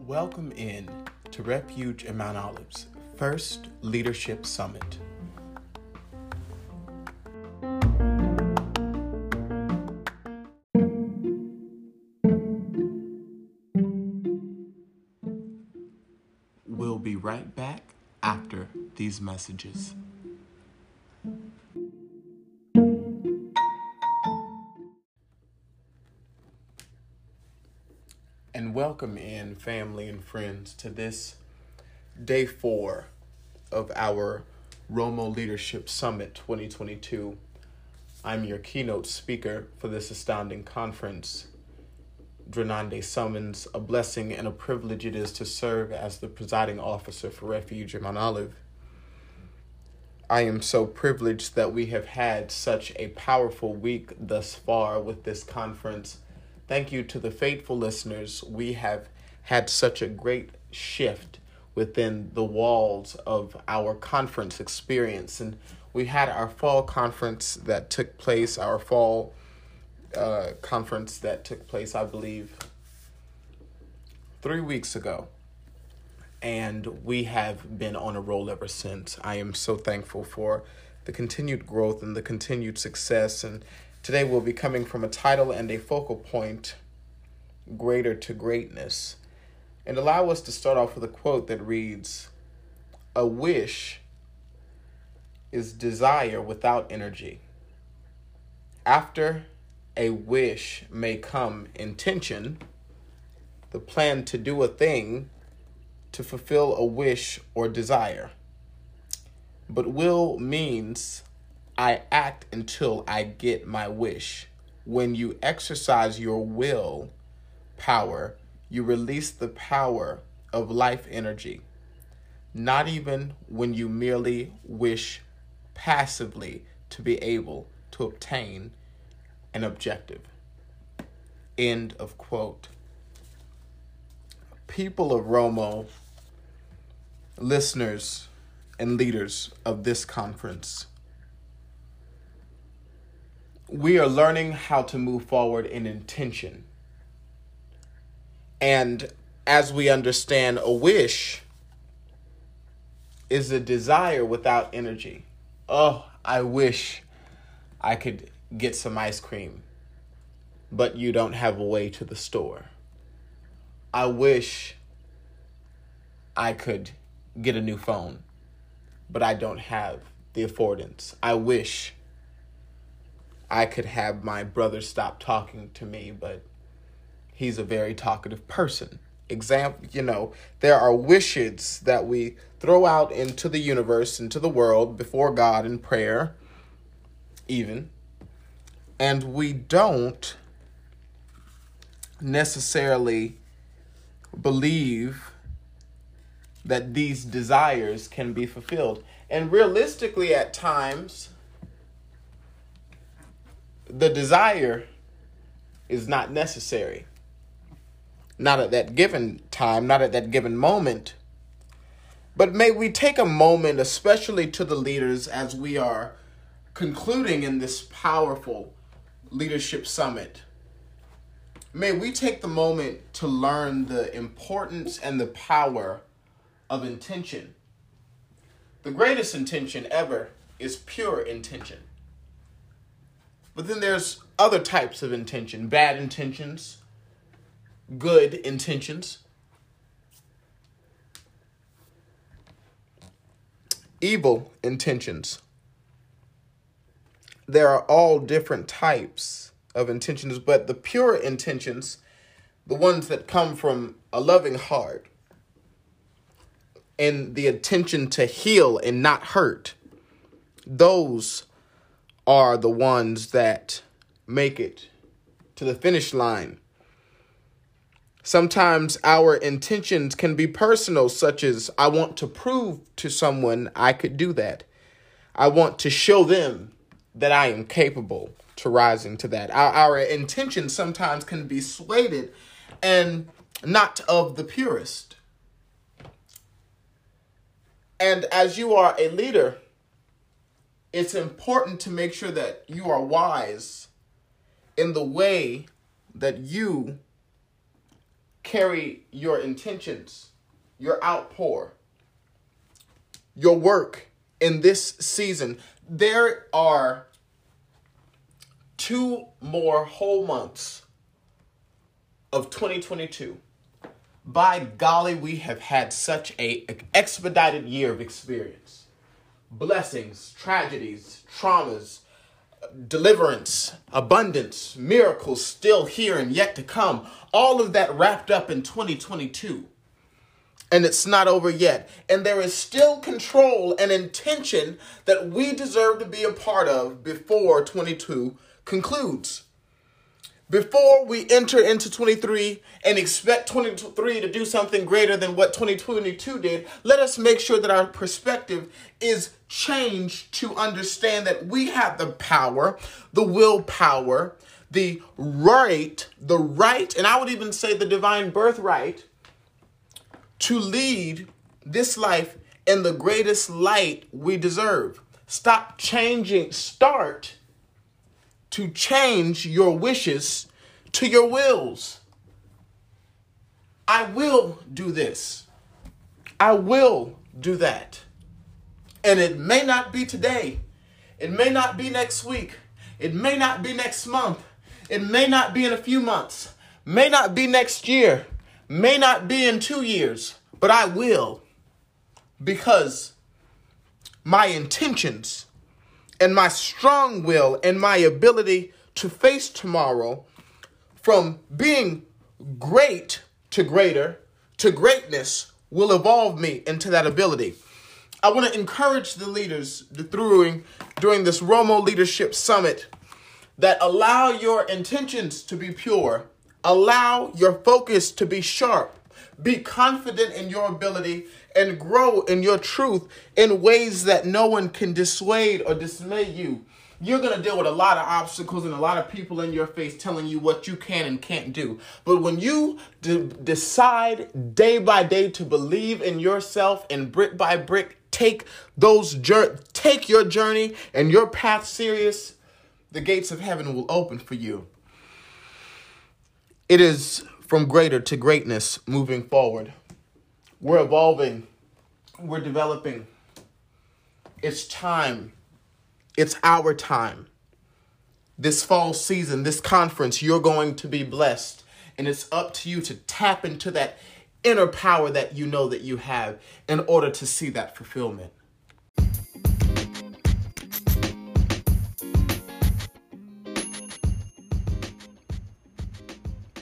Welcome in to Refuge in Mount Olive's first Leadership Summit. We'll be right back after these messages. And welcome in, family and friends, to this day four of our Romo Leadership Summit 2022. I'm your keynote speaker for this astounding conference. Drenande Summons, a blessing and a privilege it is to serve as the presiding officer for Refuge in Mount Olive. I am so privileged that we have had such a powerful week thus far with this conference. Thank you to the faithful listeners. We have had such a great shift within the walls of our conference experience. And we had our fall conference that took place, our fall uh, conference that took place, I believe, three weeks ago. And we have been on a roll ever since. I am so thankful for the continued growth and the continued success. And today we'll be coming from a title and a focal point greater to greatness. And allow us to start off with a quote that reads A wish is desire without energy. After a wish may come intention, the plan to do a thing to fulfill a wish or desire. But will means I act until I get my wish. When you exercise your will power, you release the power of life energy. Not even when you merely wish passively to be able to obtain an objective. End of quote. People of Romo, listeners and leaders of this conference, we are learning how to move forward in intention. And as we understand, a wish is a desire without energy. Oh, I wish I could get some ice cream, but you don't have a way to the store. I wish I could get a new phone, but I don't have the affordance. I wish I could have my brother stop talking to me, but he's a very talkative person. Example, you know, there are wishes that we throw out into the universe, into the world, before God in prayer, even and we don't necessarily believe that these desires can be fulfilled. And realistically, at times, the desire is not necessary. Not at that given time, not at that given moment. But may we take a moment, especially to the leaders, as we are concluding in this powerful Leadership Summit. May we take the moment to learn the importance and the power of intention. The greatest intention ever is pure intention. But then there's other types of intention. Bad intentions, good intentions, evil intentions. There are all different types of intentions, but the pure intentions, the ones that come from a loving heart and the intention to heal and not hurt, those are the ones that make it to the finish line. Sometimes our intentions can be personal, such as I want to prove to someone I could do that. I want to show them that I am capable to rising to that. Our, our intention sometimes can be swayed and not of the purest. And as you are a leader, it's important to make sure that you are wise in the way that you carry your intentions, your outpour, your work in this season. There are two more whole months of 2022. By golly, we have had such a expedited year of experience. Blessings, tragedies, traumas, deliverance, abundance, miracles still here and yet to come. All of that wrapped up in 2022. And it's not over yet. And there is still control and intention that we deserve to be a part of before 22 concludes. Before we enter into 23 and expect 23 to do something greater than what 2022 did, let us make sure that our perspective is changed to understand that we have the power, the willpower, the right, the right, and I would even say the divine birthright to lead this life in the greatest light we deserve. Stop changing, start to change your wishes to your wills. I will do this. I will do that. And it may not be today. It may not be next week. It may not be next month. It may not be in a few months. May not be next year. May not be in two years. But I will. Because my intentions and my strong will and my ability to face tomorrow from being great to greater to greatness will evolve me into that ability. I want to encourage the leaders during, during this Romo Leadership Summit that allow your intentions to be pure, allow your focus to be sharp, be confident in your ability, and grow in your truth in ways that no one can dissuade or dismay you. You're going to deal with a lot of obstacles and a lot of people in your face telling you what you can and can't do. But when you d- decide day by day to believe in yourself and brick by brick take those jour- take your journey and your path serious, the gates of heaven will open for you. It is from greater to greatness moving forward. We're evolving, we're developing. It's time. It's our time. This fall season, this conference, you're going to be blessed. And it's up to you to tap into that inner power that you know that you have in order to see that fulfillment.